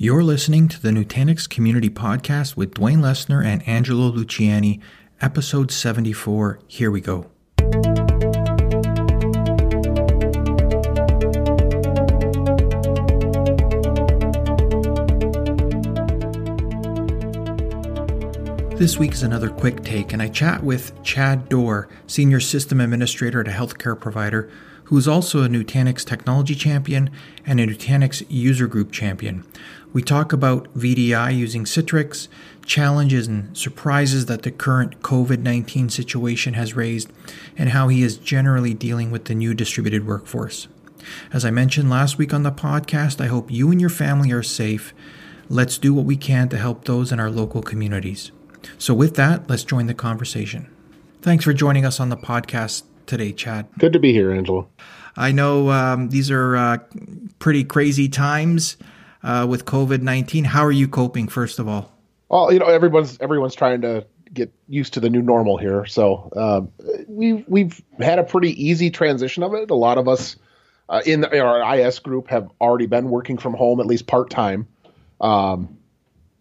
You're listening to the Nutanix Community Podcast with Dwayne Lessner and Angelo Luciani, episode 74. Here we go. This week is another quick take, and I chat with Chad Dorr, Senior System Administrator at a healthcare provider, who is also a Nutanix Technology Champion and a Nutanix User Group Champion. We talk about VDI using Citrix, challenges and surprises that the current COVID 19 situation has raised, and how he is generally dealing with the new distributed workforce. As I mentioned last week on the podcast, I hope you and your family are safe. Let's do what we can to help those in our local communities. So, with that, let's join the conversation. Thanks for joining us on the podcast today, Chad. Good to be here, Angelo. I know um, these are uh, pretty crazy times uh, with COVID nineteen. How are you coping? First of all, well, you know, everyone's everyone's trying to get used to the new normal here. So um, we've we've had a pretty easy transition of it. A lot of us uh, in, the, in, our IS group have already been working from home at least part time. Um,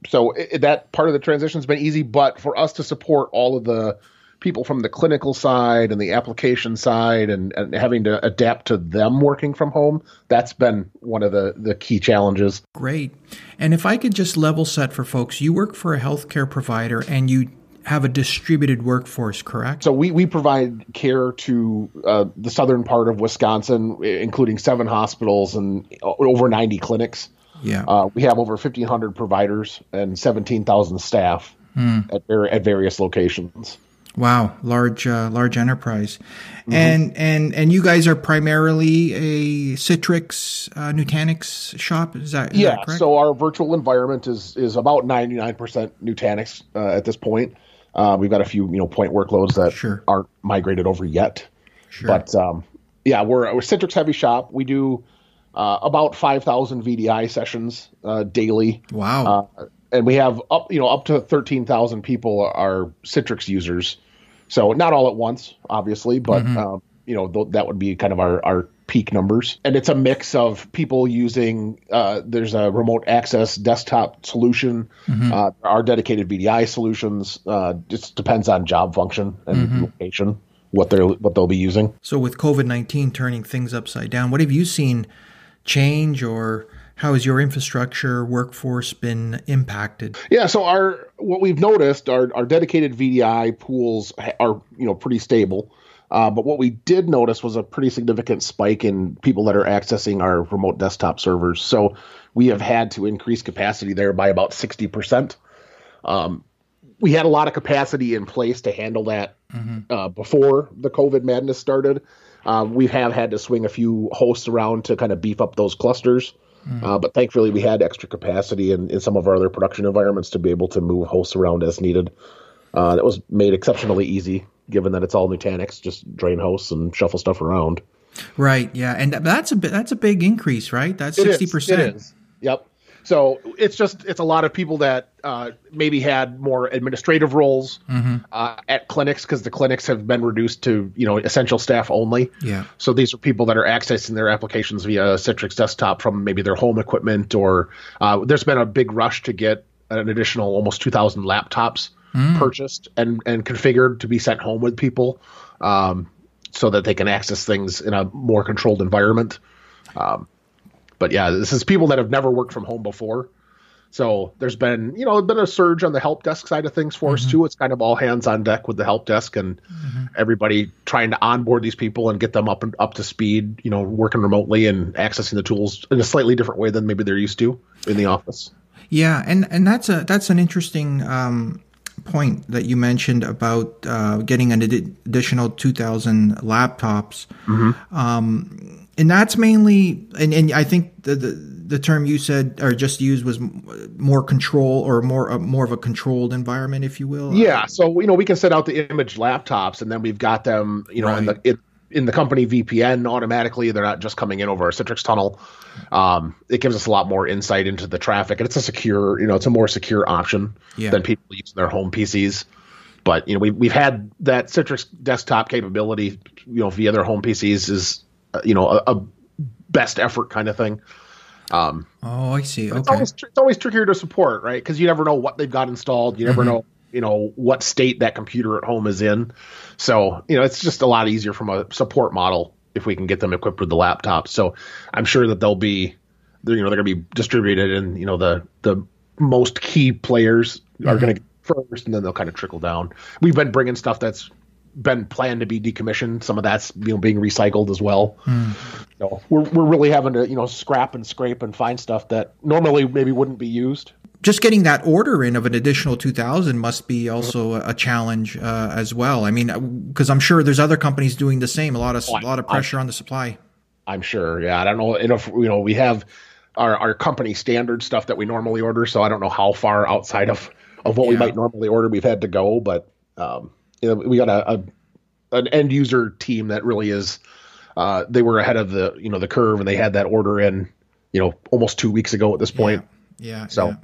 so it, that part of the transition has been easy, but for us to support all of the people from the clinical side and the application side and, and having to adapt to them working from home, that's been one of the, the key challenges. Great. And if I could just level set for folks, you work for a healthcare provider and you have a distributed workforce, correct? So we, we provide care to uh, the southern part of Wisconsin, including seven hospitals and over 90 clinics. Yeah. Uh, we have over 1,500 providers and 17,000 staff mm. at, at various locations. Wow, large uh, large enterprise, mm-hmm. and and and you guys are primarily a Citrix uh, Nutanix shop. Is that is yeah? That so our virtual environment is is about ninety nine percent Nutanix uh, at this point. Uh, we've got a few you know point workloads that sure. aren't migrated over yet, sure. but um, yeah, we're a Citrix heavy shop. We do uh, about 5,000 VDI sessions uh, daily. Wow. Uh, and we have up, you know, up to 13,000 people are Citrix users. So not all at once, obviously, but mm-hmm. Um, you know th- that would be kind of our, our peak numbers. And it's a mix of people using. Uh, there's a remote access desktop solution. Mm-hmm. Uh, our dedicated VDI solutions. Uh, just depends on job function and mm-hmm. location what they're what they'll be using. So with COVID nineteen turning things upside down, what have you seen change or how has your infrastructure workforce been impacted? Yeah, so our what we've noticed our our dedicated VDI pools are you know pretty stable. Uh, but what we did notice was a pretty significant spike in people that are accessing our remote desktop servers. So we have had to increase capacity there by about 60%. Um, we had a lot of capacity in place to handle that mm-hmm. uh, before the COVID madness started. Uh, we have had to swing a few hosts around to kind of beef up those clusters. Mm. Uh, but thankfully, we had extra capacity in, in some of our other production environments to be able to move hosts around as needed. Uh, that was made exceptionally easy, given that it's all Nutanix, just drain hosts and shuffle stuff around. Right. Yeah, and that's a that's a big increase, right? That's sixty percent. Yep. So it's just it's a lot of people that uh, maybe had more administrative roles mm-hmm. uh, at clinics because the clinics have been reduced to you know essential staff only. Yeah. So these are people that are accessing their applications via Citrix desktop from maybe their home equipment or uh, there's been a big rush to get an additional almost 2,000 laptops mm. purchased and and configured to be sent home with people. Um, so that they can access things in a more controlled environment. Um, but yeah, this is people that have never worked from home before. So there's been, you know, been a surge on the help desk side of things for mm-hmm. us too. It's kind of all hands on deck with the help desk and mm-hmm. everybody trying to onboard these people and get them up and up to speed, you know, working remotely and accessing the tools in a slightly different way than maybe they're used to in the office. Yeah, and and that's a that's an interesting um, point that you mentioned about uh, getting an additional 2,000 laptops. Mm-hmm. Um, and that's mainly, and, and I think the, the, the term you said or just used was more control or more uh, more of a controlled environment, if you will. Yeah, so you know we can set out the image laptops, and then we've got them, you know, right. in the in, in the company VPN automatically. They're not just coming in over a Citrix tunnel. Um, it gives us a lot more insight into the traffic, and it's a secure, you know, it's a more secure option yeah. than people using their home PCs. But you know, we we've had that Citrix desktop capability, you know, via their home PCs is, uh, you know, a, a, best effort kind of thing. Um, oh, I see. Okay. It's always, it's always trickier to support, right? Because you never know what they've got installed. You never mm-hmm. know, you know, what state that computer at home is in. So, you know, it's just a lot easier from a support model if we can get them equipped with the laptops. So, I'm sure that they'll be, they're, you know, they're going to be distributed, and you know, the the most key players mm-hmm. are going to first, and then they'll kind of trickle down. We've been bringing stuff that's been planned to be decommissioned. Some of that's you know being recycled as well. Mm. So we're we're really having to you know scrap and scrape and find stuff that normally maybe wouldn't be used. Just getting that order in of an additional two thousand must be also a challenge uh, as well. I mean, because I'm sure there's other companies doing the same. A lot of oh, a lot of pressure I'm, on the supply. I'm sure. Yeah, I don't know if you know we have our our company standard stuff that we normally order, so I don't know how far outside of of what yeah. we might normally order we've had to go, but. Um, you know, we got a, a an end user team that really is uh, they were ahead of the you know the curve and they had that order in you know almost two weeks ago at this point. Yeah. yeah so yeah.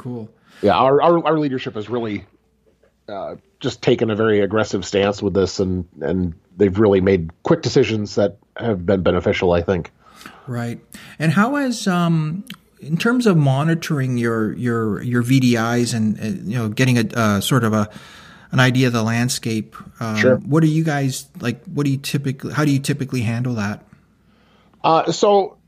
Cool. Yeah, our, our, our leadership has really uh, just taken a very aggressive stance with this, and and they've really made quick decisions that have been beneficial. I think. Right, and how has um in terms of monitoring your your your VDIs and uh, you know getting a uh, sort of a an idea of the landscape. Um, sure. What do you guys like? What do you typically? How do you typically handle that? Uh, so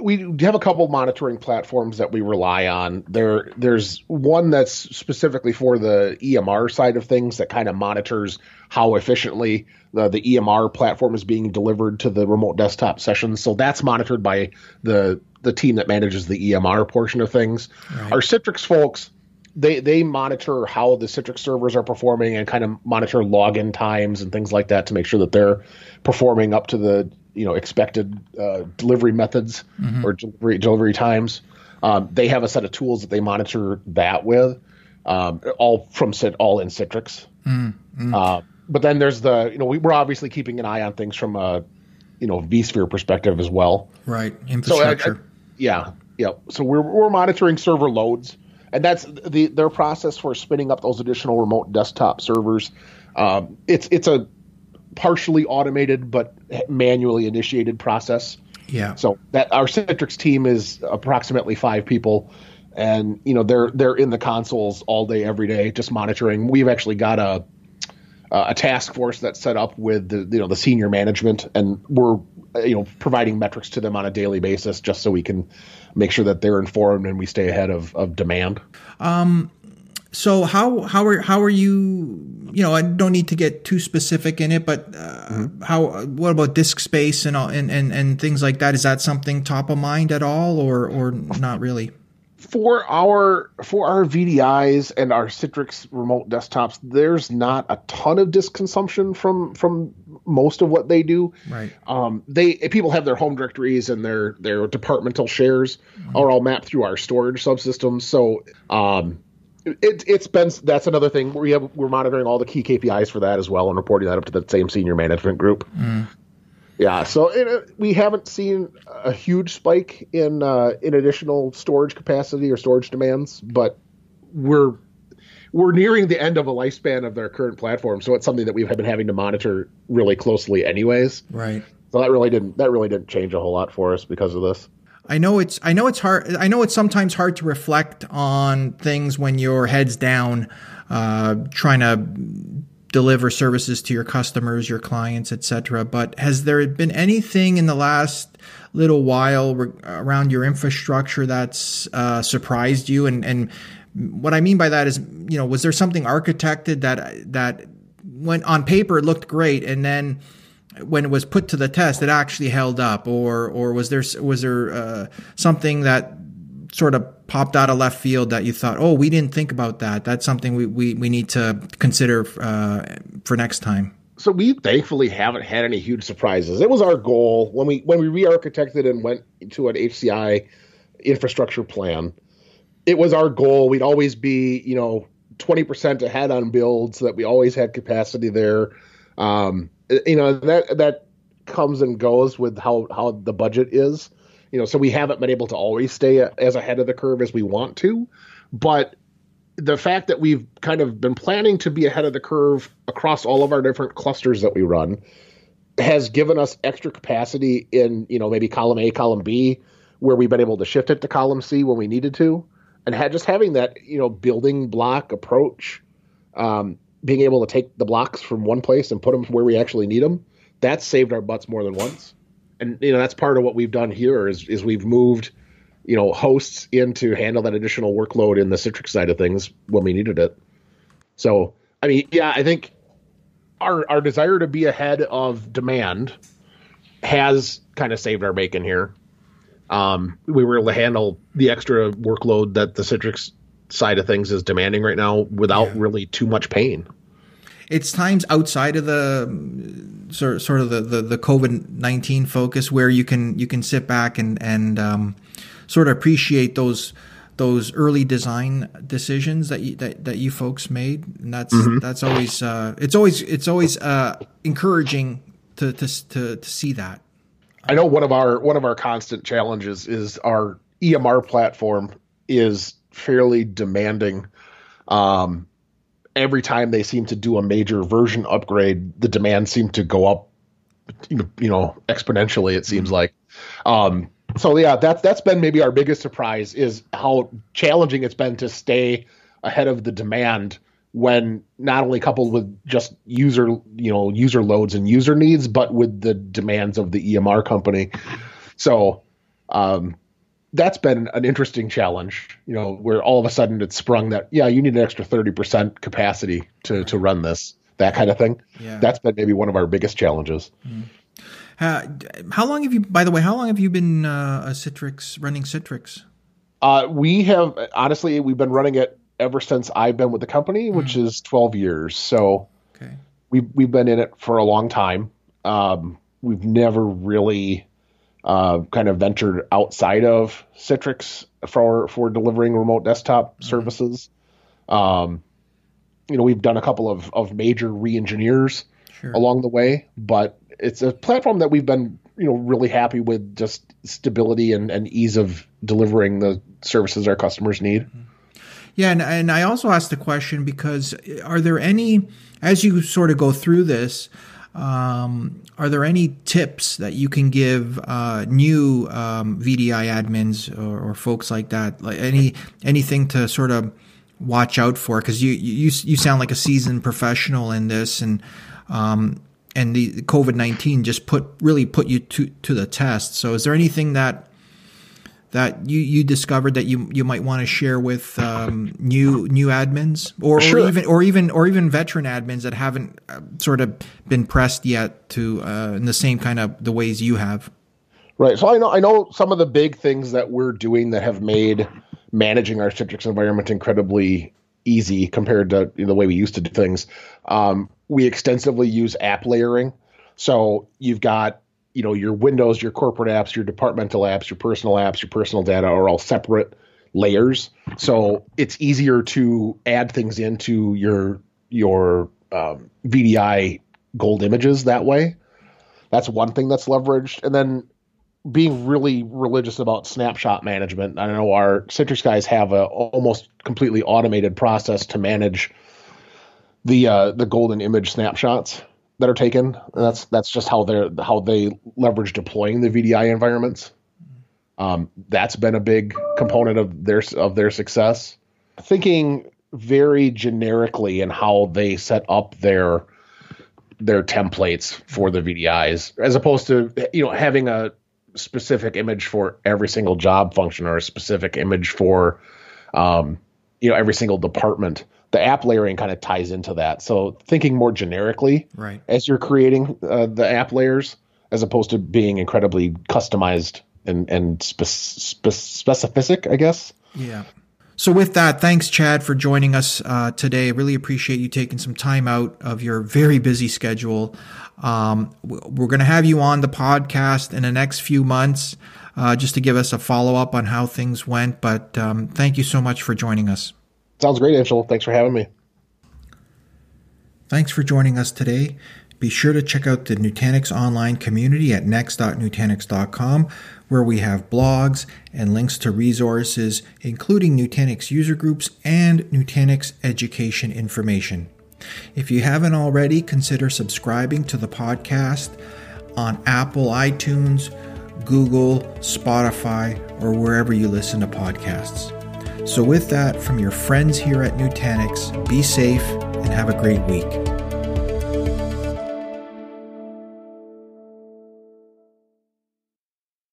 we have a couple monitoring platforms that we rely on. There, there's one that's specifically for the EMR side of things that kind of monitors how efficiently the, the EMR platform is being delivered to the remote desktop sessions. So that's monitored by the the team that manages the EMR portion of things. Right. Our Citrix folks they they monitor how the Citrix servers are performing and kind of monitor login times and things like that to make sure that they're performing up to the you know expected uh, delivery methods mm-hmm. or delivery delivery times. Um, they have a set of tools that they monitor that with, um, all from all in Citrix. Mm-hmm. Uh, but then there's the you know we, are obviously keeping an eye on things from a you know vSphere perspective as well. Right, infrastructure. So I, I, yeah, yeah. So we're we're monitoring server loads and that's the their process for spinning up those additional remote desktop servers. Um, it's it's a partially automated but manually initiated process. Yeah. So that our Citrix team is approximately five people, and you know they're they're in the consoles all day every day just monitoring. We've actually got a a task force that's set up with the you know the senior management, and we're you know providing metrics to them on a daily basis just so we can make sure that they're informed and we stay ahead of, of demand. Um, so how how are how are you? You know, I don't need to get too specific in it, but uh, mm-hmm. how? What about disk space and all and, and and things like that? Is that something top of mind at all, or or not really? for our for our VDIs and our Citrix remote desktops, there's not a ton of disk consumption from from most of what they do. Right. Um, they people have their home directories and their their departmental shares mm-hmm. are all mapped through our storage subsystems. So um, it, it's been that's another thing we have we're monitoring all the key KPIs for that as well and reporting that up to the same senior management group. Mm. Yeah, so it, we haven't seen a huge spike in uh, in additional storage capacity or storage demands, but we're we're nearing the end of a lifespan of their current platform, so it's something that we've been having to monitor really closely, anyways. Right. So that really didn't that really didn't change a whole lot for us because of this. I know it's I know it's hard I know it's sometimes hard to reflect on things when your head's down, uh, trying to deliver services to your customers, your clients, etc. But has there been anything in the last little while re- around your infrastructure that's uh, surprised you? And and what I mean by that is, you know, was there something architected that that went on paper looked great, and then when it was put to the test, it actually held up, or or was there was there uh, something that sort of popped out of left field that you thought, oh, we didn't think about that? That's something we, we, we need to consider uh, for next time. So we thankfully haven't had any huge surprises. It was our goal when we when we re-architected and went to an HCI infrastructure plan. It was our goal. We'd always be, you know, twenty percent ahead on builds, so that we always had capacity there. Um, you know that that comes and goes with how how the budget is you know, so we haven't been able to always stay as ahead of the curve as we want to. But the fact that we've kind of been planning to be ahead of the curve across all of our different clusters that we run has given us extra capacity in, you know, maybe column A, column B, where we've been able to shift it to column C when we needed to, and had just having that you know building block approach, um, being able to take the blocks from one place and put them where we actually need them, that's saved our butts more than once. And you know that's part of what we've done here is is we've moved you know hosts in to handle that additional workload in the Citrix side of things when we needed it. So I mean, yeah, I think our our desire to be ahead of demand has kind of saved our bacon here. Um, we were able to handle the extra workload that the Citrix side of things is demanding right now without yeah. really too much pain. It's times outside of the sort sort of the the, the COVID nineteen focus where you can you can sit back and and um, sort of appreciate those those early design decisions that you that, that you folks made and that's mm-hmm. that's always uh, it's always it's always uh, encouraging to, to to to see that I know one of our one of our constant challenges is our EMR platform is fairly demanding. Um, every time they seem to do a major version upgrade, the demand seemed to go up, you know, exponentially. It seems mm-hmm. like. Um, so yeah, that's that's been maybe our biggest surprise is how challenging it's been to stay ahead of the demand when not only coupled with just user you know user loads and user needs but with the demands of the emr company so um, that's been an interesting challenge you know where all of a sudden it's sprung that yeah you need an extra 30% capacity to to run this that kind of thing yeah. that's been maybe one of our biggest challenges mm. uh, how long have you by the way how long have you been uh, a citrix running citrix uh, we have honestly we've been running it ever since I've been with the company, which mm. is 12 years. So okay. we've, we've been in it for a long time. Um, we've never really uh, kind of ventured outside of Citrix for, for delivering remote desktop mm. services. Um, you know, we've done a couple of, of major re-engineers sure. along the way, but it's a platform that we've been, you know, really happy with just stability and, and ease of delivering the services our customers need. Mm-hmm. Yeah, and, and I also asked the question because are there any, as you sort of go through this, um, are there any tips that you can give uh, new um, VDI admins or, or, folks like that? Like any anything to sort of watch out for? Because you you you sound like a seasoned professional in this, and um, and the COVID nineteen just put really put you to to the test. So, is there anything that that you, you discovered that you you might want to share with um, new new admins or, sure. or, even or even or even veteran admins that haven't uh, sort of been pressed yet to uh, in the same kind of the ways you have. Right. So I know I know some of the big things that we're doing that have made managing our Citrix environment incredibly easy compared to the way we used to do things. Um, we extensively use app layering. So you've got you know your windows your corporate apps your departmental apps your personal apps your personal data are all separate layers. So it's easier to add things into your your um, vdi gold images that way. That's one thing that's leveraged. And then being really religious about snapshot management. I know our citrix guys have a almost completely automated process to manage the uh, the golden image snapshots that are taken. And that's that's just how they're how they leverage deploying the VDI environments. Um, that's been a big component of their of their success. Thinking very generically in how they set up their their templates for the VDIs, as opposed to you know having a specific image for every single job function or a specific image for um, you know every single department the app layering kind of ties into that. So thinking more generically right. as you're creating uh, the app layers, as opposed to being incredibly customized and and spe- spe- specific, I guess. Yeah. So with that, thanks Chad for joining us uh, today. Really appreciate you taking some time out of your very busy schedule. Um, we're going to have you on the podcast in the next few months, uh, just to give us a follow up on how things went. But um, thank you so much for joining us. Sounds great, Angel. Thanks for having me. Thanks for joining us today. Be sure to check out the Nutanix online community at next.nutanix.com, where we have blogs and links to resources, including Nutanix user groups and Nutanix education information. If you haven't already, consider subscribing to the podcast on Apple iTunes, Google, Spotify, or wherever you listen to podcasts. So, with that, from your friends here at Nutanix, be safe and have a great week.